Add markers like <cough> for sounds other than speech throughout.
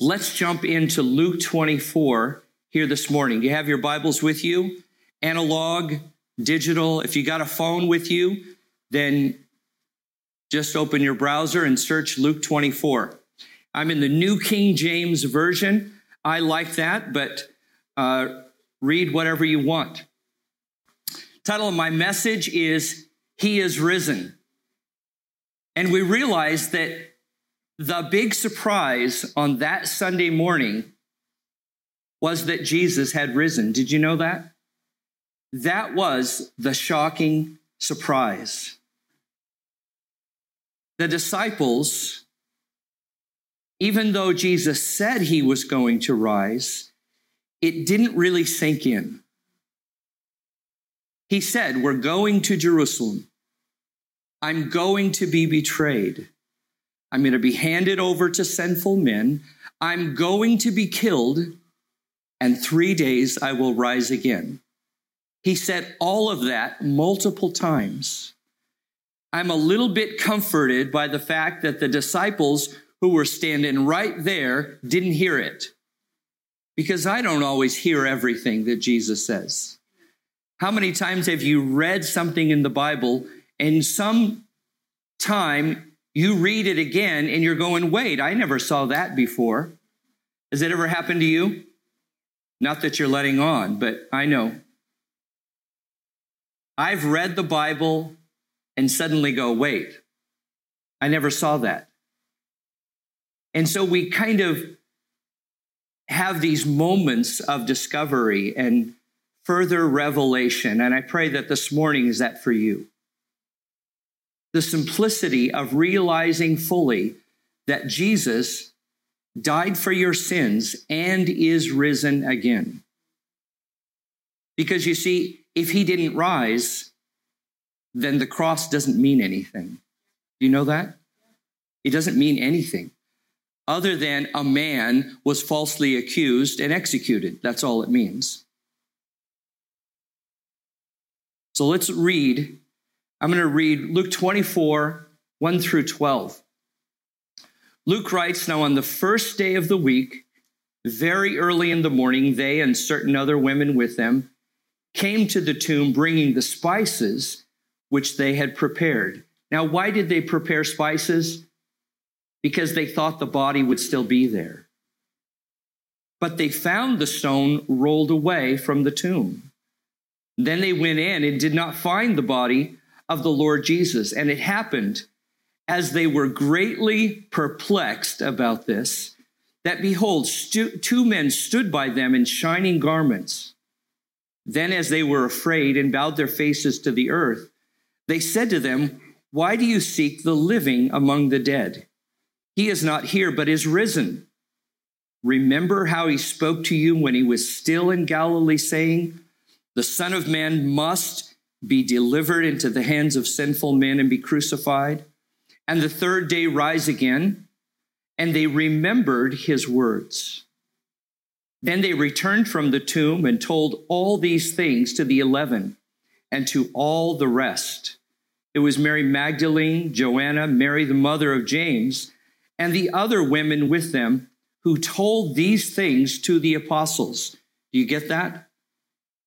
let's jump into Luke 24 here this morning. You have your Bibles with you, analog, digital. If you got a phone with you, then just open your browser and search Luke 24. I'm in the New King James Version. I like that, but uh, read whatever you want. Title of my message is He is Risen. And we realize that the big surprise on that Sunday morning was that Jesus had risen. Did you know that? That was the shocking surprise. The disciples, even though Jesus said he was going to rise, it didn't really sink in. He said, We're going to Jerusalem. I'm going to be betrayed. I'm going to be handed over to sinful men. I'm going to be killed, and three days I will rise again. He said all of that multiple times. I'm a little bit comforted by the fact that the disciples who were standing right there didn't hear it. Because I don't always hear everything that Jesus says. How many times have you read something in the Bible and some time you read it again and you're going, wait, I never saw that before? Has it ever happened to you? Not that you're letting on, but I know. I've read the Bible and suddenly go, wait, I never saw that. And so we kind of have these moments of discovery and further revelation. And I pray that this morning is that for you. The simplicity of realizing fully that Jesus died for your sins and is risen again. Because you see, if he didn't rise, then the cross doesn't mean anything. Do you know that? It doesn't mean anything other than a man was falsely accused and executed. That's all it means. So let's read. I'm going to read Luke 24, 1 through 12. Luke writes Now, on the first day of the week, very early in the morning, they and certain other women with them came to the tomb bringing the spices which they had prepared. Now, why did they prepare spices? Because they thought the body would still be there. But they found the stone rolled away from the tomb. Then they went in and did not find the body of the Lord Jesus. And it happened as they were greatly perplexed about this, that behold, stu- two men stood by them in shining garments. Then, as they were afraid and bowed their faces to the earth, they said to them, Why do you seek the living among the dead? He is not here, but is risen. Remember how he spoke to you when he was still in Galilee, saying, The Son of Man must be delivered into the hands of sinful men and be crucified and the third day rise again. And they remembered his words. Then they returned from the tomb and told all these things to the eleven and to all the rest. It was Mary Magdalene, Joanna, Mary, the mother of James, and the other women with them who told these things to the apostles. Do you get that?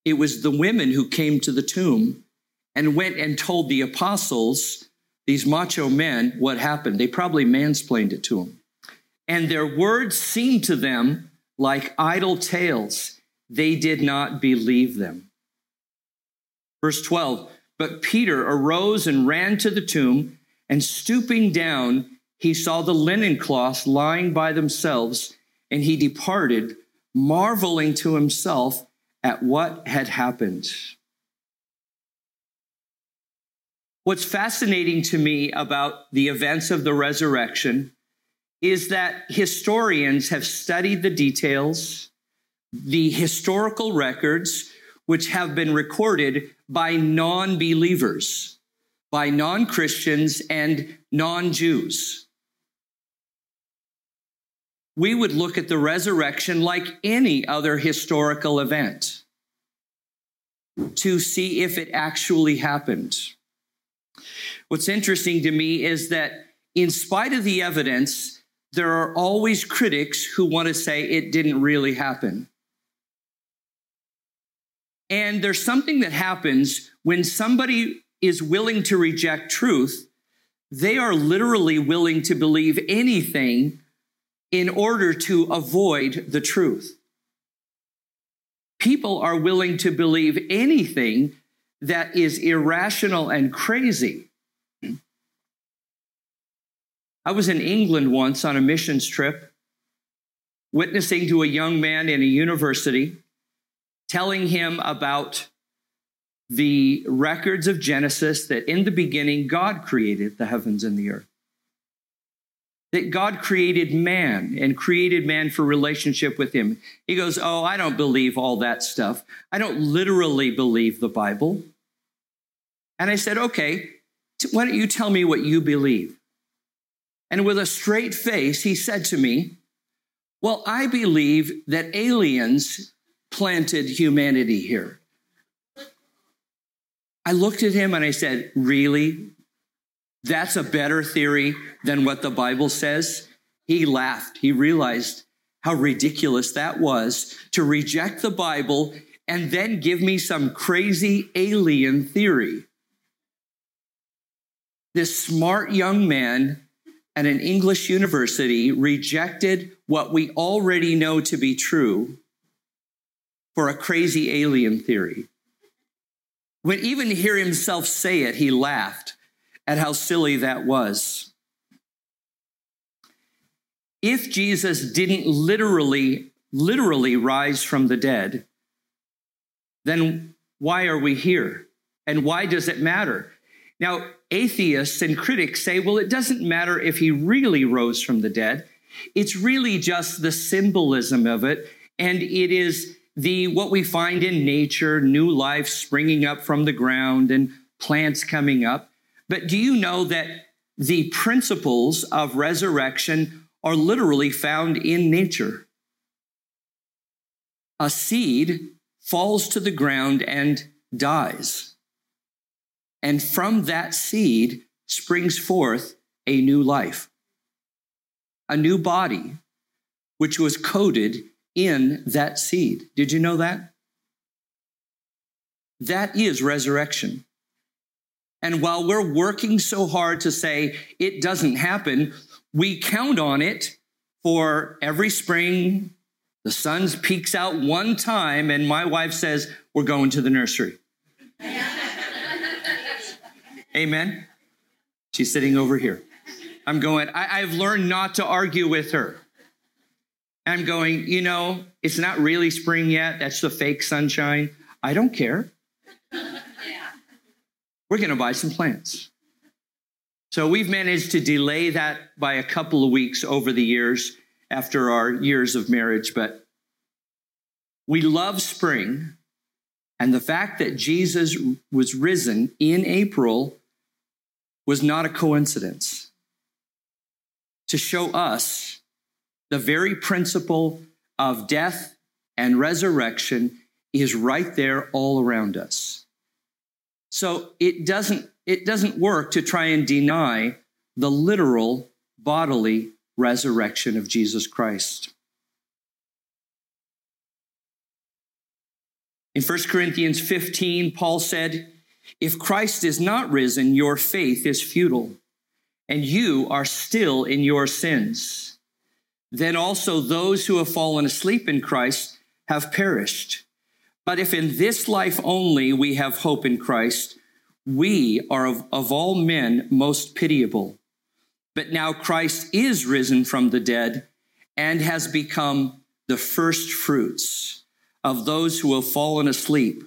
It was the women who came to the tomb and went and told the apostles these macho men what happened. They probably mansplained it to them. And their words seemed to them like idle tales. They did not believe them. Verse 12 But Peter arose and ran to the tomb, and stooping down, he saw the linen cloths lying by themselves, and he departed, marveling to himself at what had happened. What's fascinating to me about the events of the resurrection is that historians have studied the details, the historical records, which have been recorded by non believers, by non Christians and non Jews. We would look at the resurrection like any other historical event to see if it actually happened. What's interesting to me is that in spite of the evidence there are always critics who want to say it didn't really happen. And there's something that happens when somebody is willing to reject truth, they are literally willing to believe anything in order to avoid the truth. People are willing to believe anything that is irrational and crazy. I was in England once on a missions trip, witnessing to a young man in a university, telling him about the records of Genesis that in the beginning God created the heavens and the earth. That God created man and created man for relationship with him. He goes, Oh, I don't believe all that stuff. I don't literally believe the Bible. And I said, Okay, why don't you tell me what you believe? And with a straight face, he said to me, Well, I believe that aliens planted humanity here. I looked at him and I said, Really? That's a better theory than what the Bible says? He laughed. He realized how ridiculous that was to reject the Bible and then give me some crazy alien theory. This smart young man at an English university rejected what we already know to be true for a crazy alien theory. When even hear himself say it, he laughed at how silly that was. If Jesus didn't literally, literally rise from the dead, then why are we here? And why does it matter? Now, atheists and critics say, well, it doesn't matter if he really rose from the dead. It's really just the symbolism of it. And it is the what we find in nature, new life springing up from the ground and plants coming up. But do you know that the principles of resurrection are literally found in nature? A seed falls to the ground and dies. And from that seed springs forth a new life, a new body, which was coded in that seed. Did you know that? That is resurrection. And while we're working so hard to say it doesn't happen, we count on it for every spring. The sun peeks out one time, and my wife says, We're going to the nursery. <laughs> Amen. She's sitting over here. I'm going, I, have learned not to argue with her. I'm going, you know, it's not really spring yet. That's the fake sunshine. I don't care. We're going to buy some plants. So we've managed to delay that by a couple of weeks over the years after our years of marriage, but we love spring. And the fact that Jesus was risen in April was not a coincidence. To show us the very principle of death and resurrection is right there all around us. So it doesn't, it doesn't work to try and deny the literal bodily resurrection of Jesus Christ. In 1 Corinthians 15, Paul said, If Christ is not risen, your faith is futile, and you are still in your sins then also those who have fallen asleep in Christ have perished. But if in this life only we have hope in Christ, we are of, of all men most pitiable. But now Christ is risen from the dead and has become the first fruits of those who have fallen asleep.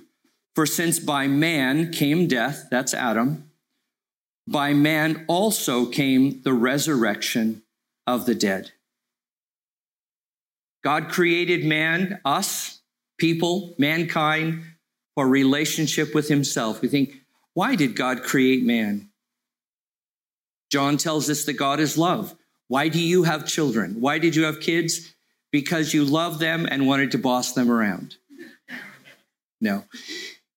For since by man came death, that's Adam, by man also came the resurrection of the dead. God created man, us, people, mankind, for relationship with himself. We think, why did God create man? John tells us that God is love. Why do you have children? Why did you have kids? Because you love them and wanted to boss them around. No.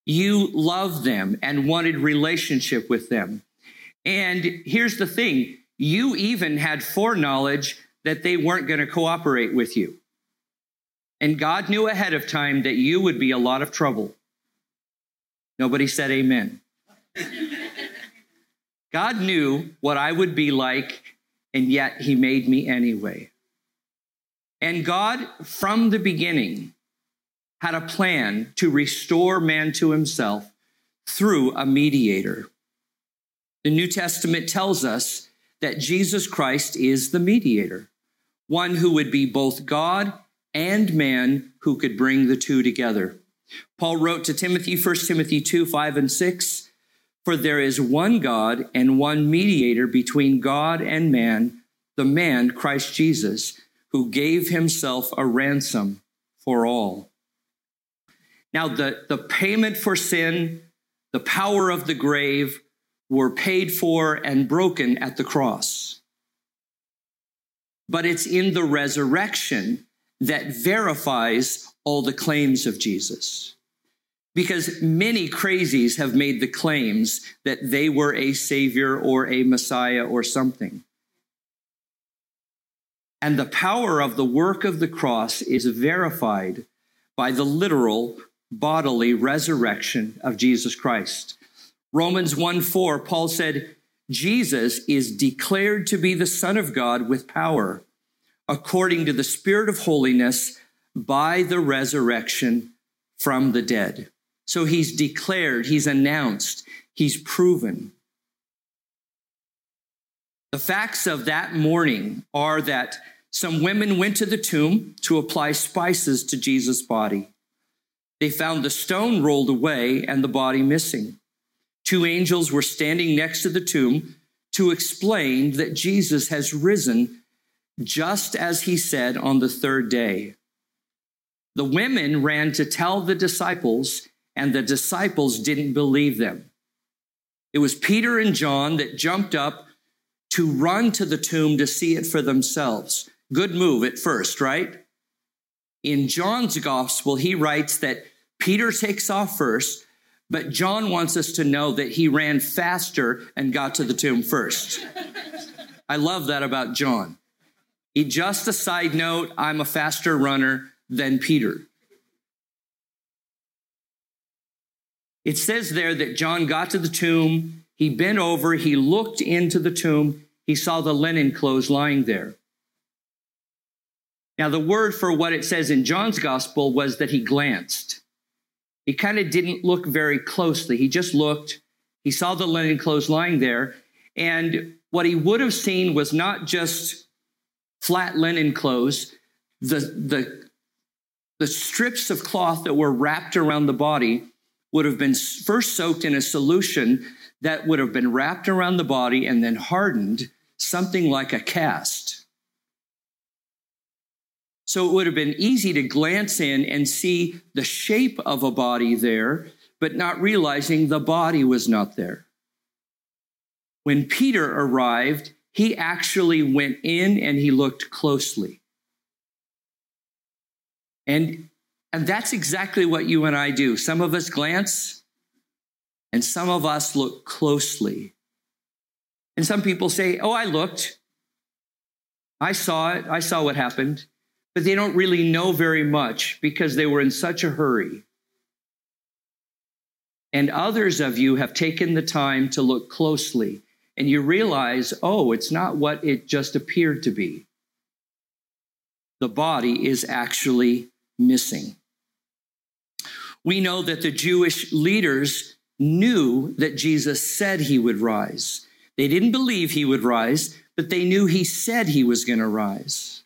You love them and wanted relationship with them. And here's the thing you even had foreknowledge that they weren't going to cooperate with you. And God knew ahead of time that you would be a lot of trouble. Nobody said amen. <laughs> God knew what I would be like, and yet He made me anyway. And God, from the beginning, had a plan to restore man to Himself through a mediator. The New Testament tells us that Jesus Christ is the mediator, one who would be both God and man who could bring the two together. Paul wrote to Timothy, 1 Timothy 2 5 and 6 For there is one God and one mediator between God and man, the man Christ Jesus, who gave himself a ransom for all. Now, the, the payment for sin, the power of the grave, were paid for and broken at the cross. But it's in the resurrection that verifies all the claims of Jesus. Because many crazies have made the claims that they were a savior or a messiah or something. And the power of the work of the cross is verified by the literal bodily resurrection of Jesus Christ. Romans 1 4, Paul said, Jesus is declared to be the Son of God with power, according to the Spirit of holiness by the resurrection from the dead. So he's declared, he's announced, he's proven. The facts of that morning are that some women went to the tomb to apply spices to Jesus' body. They found the stone rolled away and the body missing. Two angels were standing next to the tomb to explain that Jesus has risen just as he said on the third day. The women ran to tell the disciples, and the disciples didn't believe them. It was Peter and John that jumped up to run to the tomb to see it for themselves. Good move at first, right? In John's gospel, he writes that Peter takes off first, but John wants us to know that he ran faster and got to the tomb first. I love that about John. Just a side note, I'm a faster runner than Peter. It says there that John got to the tomb, he bent over, he looked into the tomb, he saw the linen clothes lying there. Now, the word for what it says in John's gospel was that he glanced. He kind of didn't look very closely. He just looked, he saw the linen clothes lying there, and what he would have seen was not just flat linen clothes, the, the the strips of cloth that were wrapped around the body would have been first soaked in a solution that would have been wrapped around the body and then hardened, something like a cast. So it would have been easy to glance in and see the shape of a body there, but not realizing the body was not there. When Peter arrived, he actually went in and he looked closely. And, and that's exactly what you and I do. Some of us glance and some of us look closely. And some people say, Oh, I looked. I saw it. I saw what happened. But they don't really know very much because they were in such a hurry. And others of you have taken the time to look closely and you realize, oh, it's not what it just appeared to be. The body is actually missing. We know that the Jewish leaders knew that Jesus said he would rise. They didn't believe he would rise, but they knew he said he was going to rise.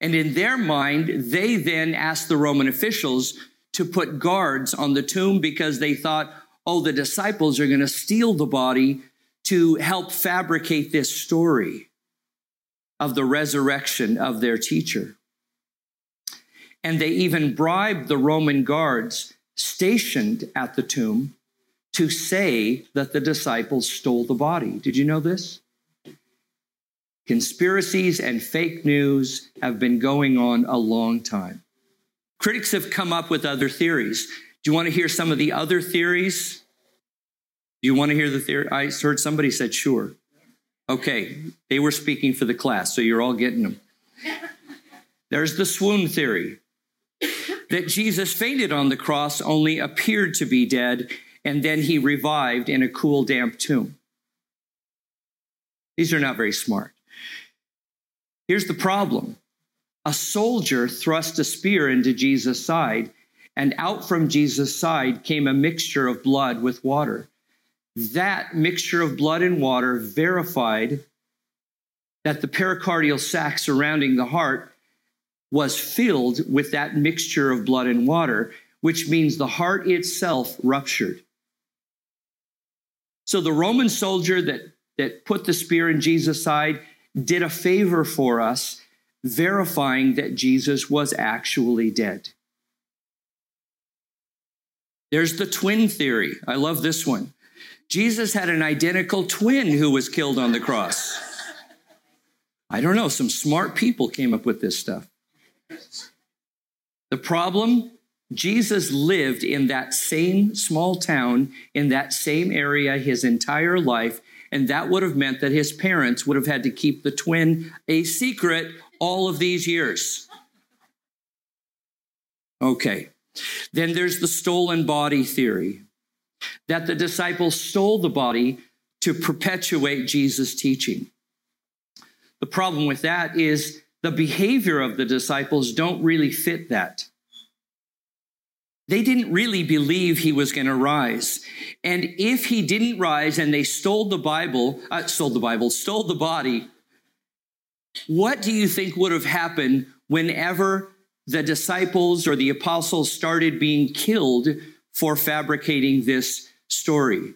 And in their mind, they then asked the Roman officials to put guards on the tomb because they thought, oh, the disciples are going to steal the body to help fabricate this story of the resurrection of their teacher. And they even bribed the Roman guards stationed at the tomb to say that the disciples stole the body. Did you know this? Conspiracies and fake news have been going on a long time. Critics have come up with other theories. Do you want to hear some of the other theories? Do you want to hear the theory? I heard somebody said sure. Okay, they were speaking for the class, so you're all getting them. There's the swoon theory that Jesus fainted on the cross, only appeared to be dead, and then he revived in a cool, damp tomb. These are not very smart. Here's the problem a soldier thrust a spear into Jesus' side, and out from Jesus' side came a mixture of blood with water. That mixture of blood and water verified that the pericardial sac surrounding the heart was filled with that mixture of blood and water, which means the heart itself ruptured. So the Roman soldier that, that put the spear in Jesus' side did a favor for us, verifying that Jesus was actually dead. There's the twin theory. I love this one. Jesus had an identical twin who was killed on the cross. I don't know, some smart people came up with this stuff. The problem Jesus lived in that same small town, in that same area his entire life, and that would have meant that his parents would have had to keep the twin a secret all of these years. Okay. Then there's the stolen body theory that the disciples stole the body to perpetuate Jesus' teaching. The problem with that is the behavior of the disciples don't really fit that. They didn't really believe he was going to rise. And if he didn't rise and they stole the Bible, uh, stole the Bible, stole the body, what do you think would have happened whenever the disciples or the apostles started being killed for fabricating this story.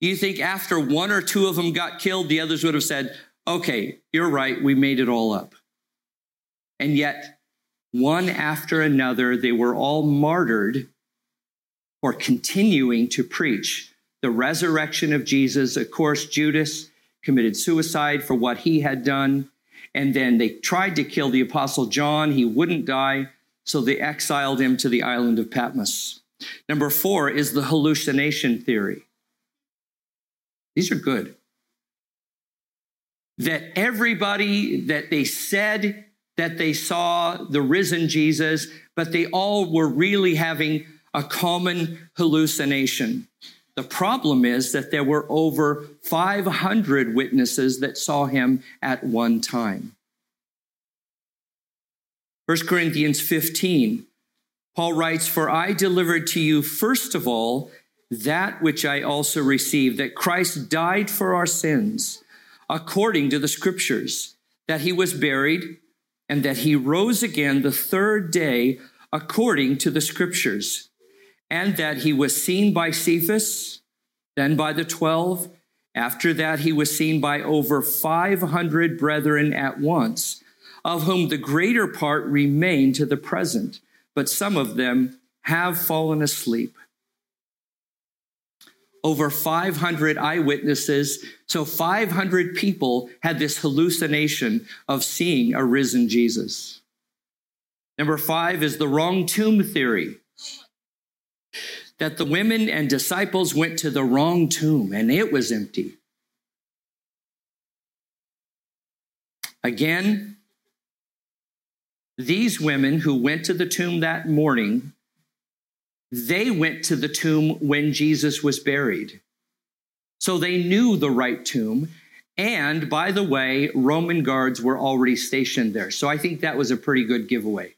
You think after one or two of them got killed, the others would have said, okay, you're right, we made it all up. And yet, one after another, they were all martyred for continuing to preach the resurrection of Jesus. Of course, Judas committed suicide for what he had done. And then they tried to kill the apostle John. He wouldn't die. So they exiled him to the island of Patmos. Number four is the hallucination theory. These are good. That everybody that they said that they saw the risen Jesus, but they all were really having a common hallucination. The problem is that there were over 500 witnesses that saw him at one time. 1 Corinthians 15 Paul writes, For I delivered to you first of all that which I also received, that Christ died for our sins according to the scriptures, that he was buried, and that he rose again the third day according to the scriptures, and that he was seen by Cephas, then by the twelve. After that, he was seen by over 500 brethren at once, of whom the greater part remain to the present but some of them have fallen asleep. Over 500 eyewitnesses, so 500 people had this hallucination of seeing a risen Jesus. Number five is the wrong tomb theory that the women and disciples went to the wrong tomb and it was empty. Again, these women who went to the tomb that morning, they went to the tomb when Jesus was buried. So they knew the right tomb. And by the way, Roman guards were already stationed there. So I think that was a pretty good giveaway.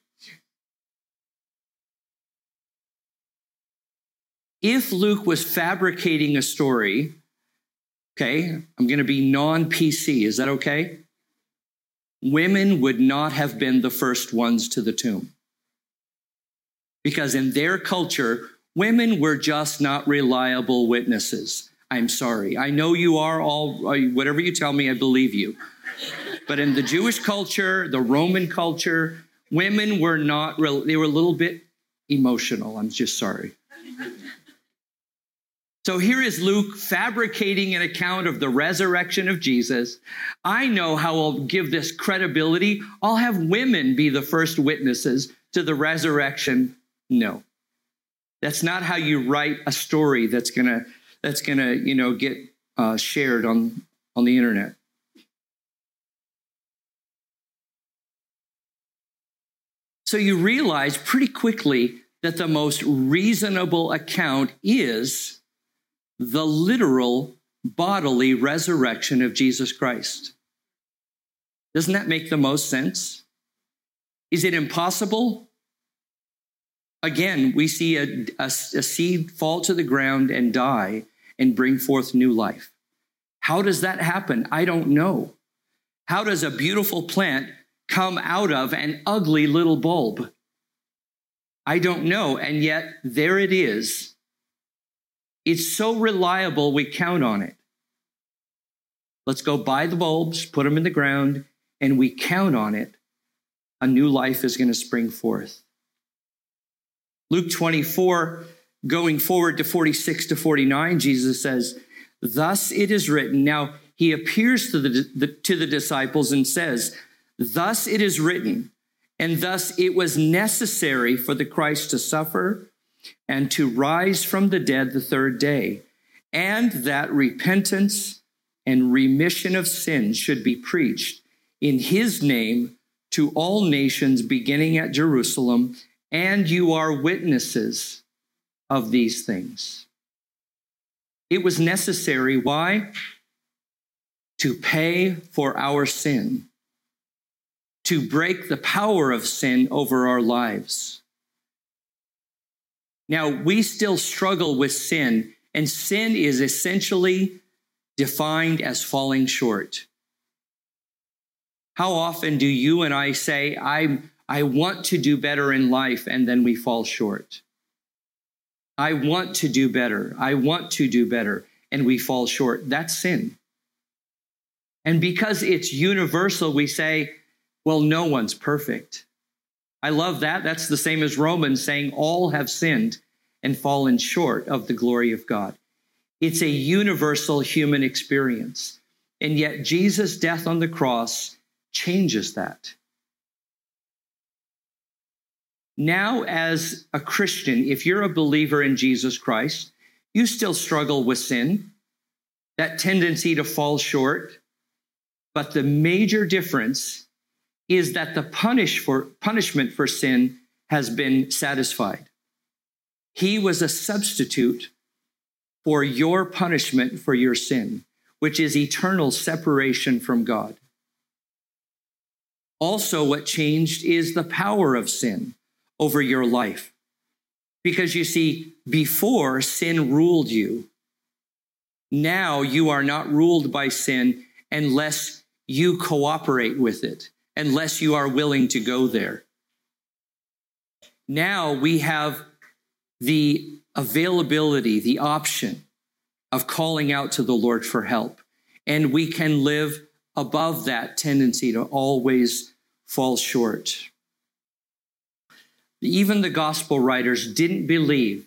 If Luke was fabricating a story, okay, I'm going to be non PC. Is that okay? Women would not have been the first ones to the tomb. Because in their culture, women were just not reliable witnesses. I'm sorry. I know you are all, uh, whatever you tell me, I believe you. But in the Jewish culture, the Roman culture, women were not, they were a little bit emotional. I'm just sorry. So here is Luke fabricating an account of the resurrection of Jesus. I know how I'll give this credibility. I'll have women be the first witnesses to the resurrection. No. That's not how you write a story that's going to that's going to, you know, get uh, shared on on the internet. So you realize pretty quickly that the most reasonable account is the literal bodily resurrection of Jesus Christ. Doesn't that make the most sense? Is it impossible? Again, we see a, a, a, seed fall to the ground and die and bring forth new life. How does that happen? I don't know. How does a beautiful plant come out of an ugly little bulb? I don't know. And yet, there it is. It's so reliable, we count on it. Let's go buy the bulbs, put them in the ground, and we count on it. A new life is going to spring forth. Luke 24, going forward to 46 to 49, Jesus says, Thus it is written. Now, he appears to the, the, to the disciples and says, Thus it is written, and thus it was necessary for the Christ to suffer and to rise from the dead the third day, and that repentance and remission of sins should be preached in his name to all nations beginning at Jerusalem, and you are witnesses of these things. It was necessary. Why? To pay for our sin to break the power of sin over our lives. Now, we still struggle with sin, and sin is essentially defined as falling short. How often do you and I say, I, I want to do better in life, and then we fall short? I want to do better. I want to do better, and we fall short. That's sin. And because it's universal, we say, well, no one's perfect. I love that. That's the same as Romans saying all have sinned and fallen short of the glory of God. It's a universal human experience. And yet, Jesus' death on the cross changes that. Now, as a Christian, if you're a believer in Jesus Christ, you still struggle with sin, that tendency to fall short. But the major difference is that the punish for, punishment for sin has been satisfied. He was a substitute for your punishment for your sin, which is eternal separation from God. Also, what changed is the power of sin over your life. Because you see, before sin ruled you, now you are not ruled by sin unless you cooperate with it unless you are willing to go there. Now we have the availability, the option of calling out to the Lord for help. And we can live above that tendency to always fall short. Even the gospel writers didn't believe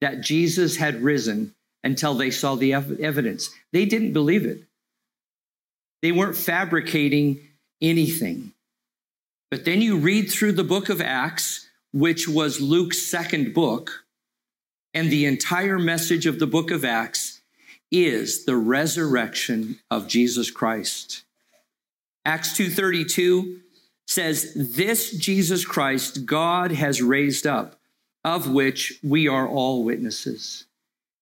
that Jesus had risen until they saw the evidence. They didn't believe it. They weren't fabricating anything. But then you read through the book of Acts, which was Luke's second book, and the entire message of the book of Acts is the resurrection of Jesus Christ. Acts 2:32 says this Jesus Christ God has raised up of which we are all witnesses.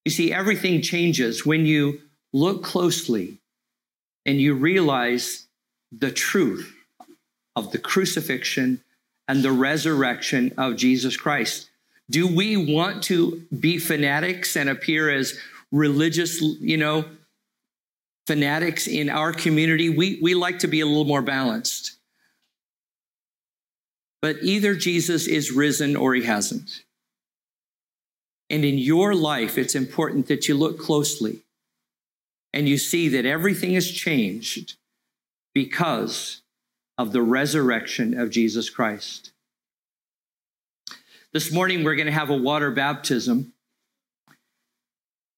You see everything changes when you look closely and you realize the truth of the crucifixion and the resurrection of Jesus Christ. Do we want to be fanatics and appear as religious, you know, fanatics in our community? We, we like to be a little more balanced. But either Jesus is risen or he hasn't. And in your life, it's important that you look closely and you see that everything has changed because of the resurrection of Jesus Christ. This morning, we're going to have a water baptism.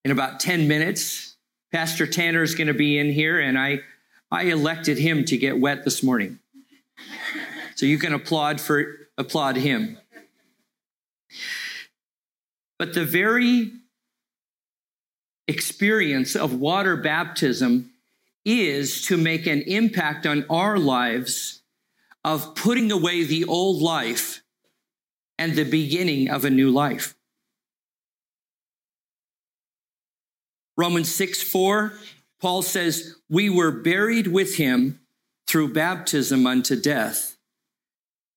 In about 10 minutes, Pastor Tanner is going to be in here, and I, I elected him to get wet this morning. So you can applaud for applaud him. But the very experience of water baptism is to make an impact on our lives of putting away the old life and the beginning of a new life. Romans 6 4, Paul says, We were buried with him through baptism unto death,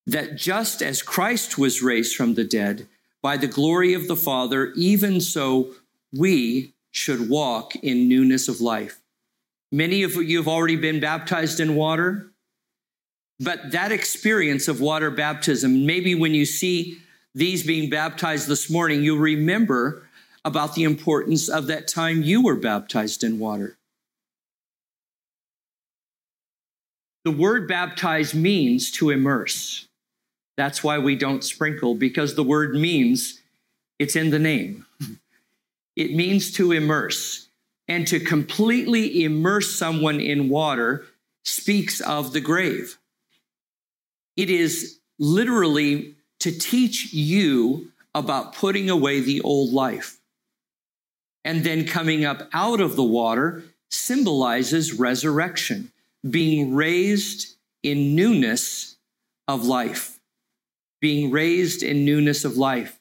that just as Christ was raised from the dead by the glory of the Father, even so we should walk in newness of life. Many of you have already been baptized in water, but that experience of water baptism, maybe when you see these being baptized this morning, you'll remember about the importance of that time you were baptized in water. The word baptize means to immerse. That's why we don't sprinkle, because the word means it's in the name. <laughs> It means to immerse. And to completely immerse someone in water speaks of the grave. It is literally to teach you about putting away the old life and then coming up out of the water symbolizes resurrection, being raised in newness of life, being raised in newness of life.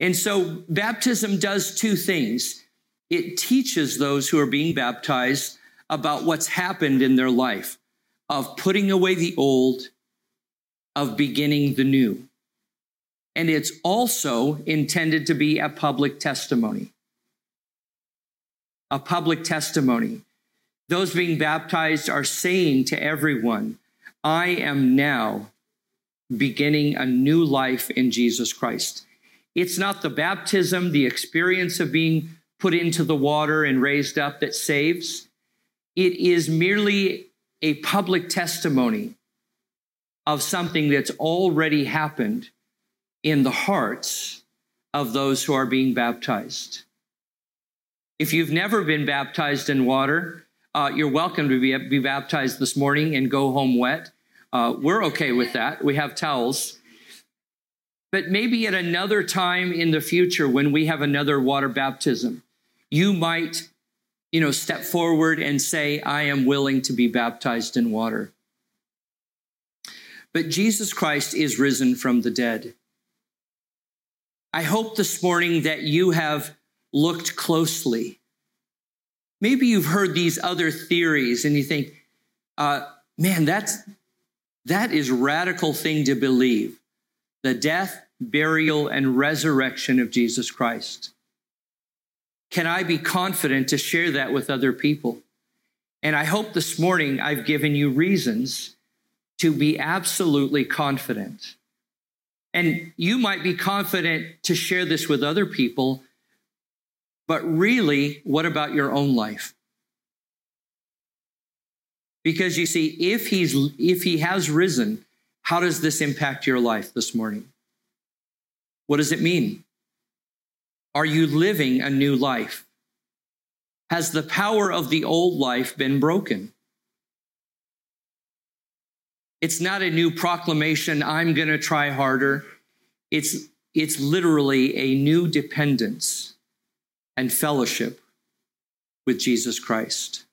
And so baptism does two things. It teaches those who are being baptized about what's happened in their life, of putting away the old, of beginning the new. And it's also intended to be a public testimony a public testimony. Those being baptized are saying to everyone, I am now beginning a new life in Jesus Christ. It's not the baptism, the experience of being put into the water and raised up that saves. It is merely a public testimony of something that's already happened in the hearts of those who are being baptized. If you've never been baptized in water, uh, you're welcome to be, be, baptized this morning and go home wet. Uh, we're okay with that. We have towels. But maybe at another time in the future when we have another water baptism, you might, you know, step forward and say, I am willing to be baptized in water. But Jesus Christ is risen from the dead. I hope this morning that you have looked closely. Maybe you've heard these other theories and you think, uh, man, that's, that is radical thing to believe. The death, burial, and resurrection of Jesus Christ. Can I be confident to share that with other people? And I hope this morning I've given you reasons to be absolutely confident. And you might be confident to share this with other people but really, what about your own life? Because you see, if he's if he has risen, how does this impact your life this morning? What does it mean? Are you living a new life? Has the power of the old life been broken? It's not a new proclamation, I'm going to try harder. It's, it's literally a new dependence and fellowship with Jesus Christ.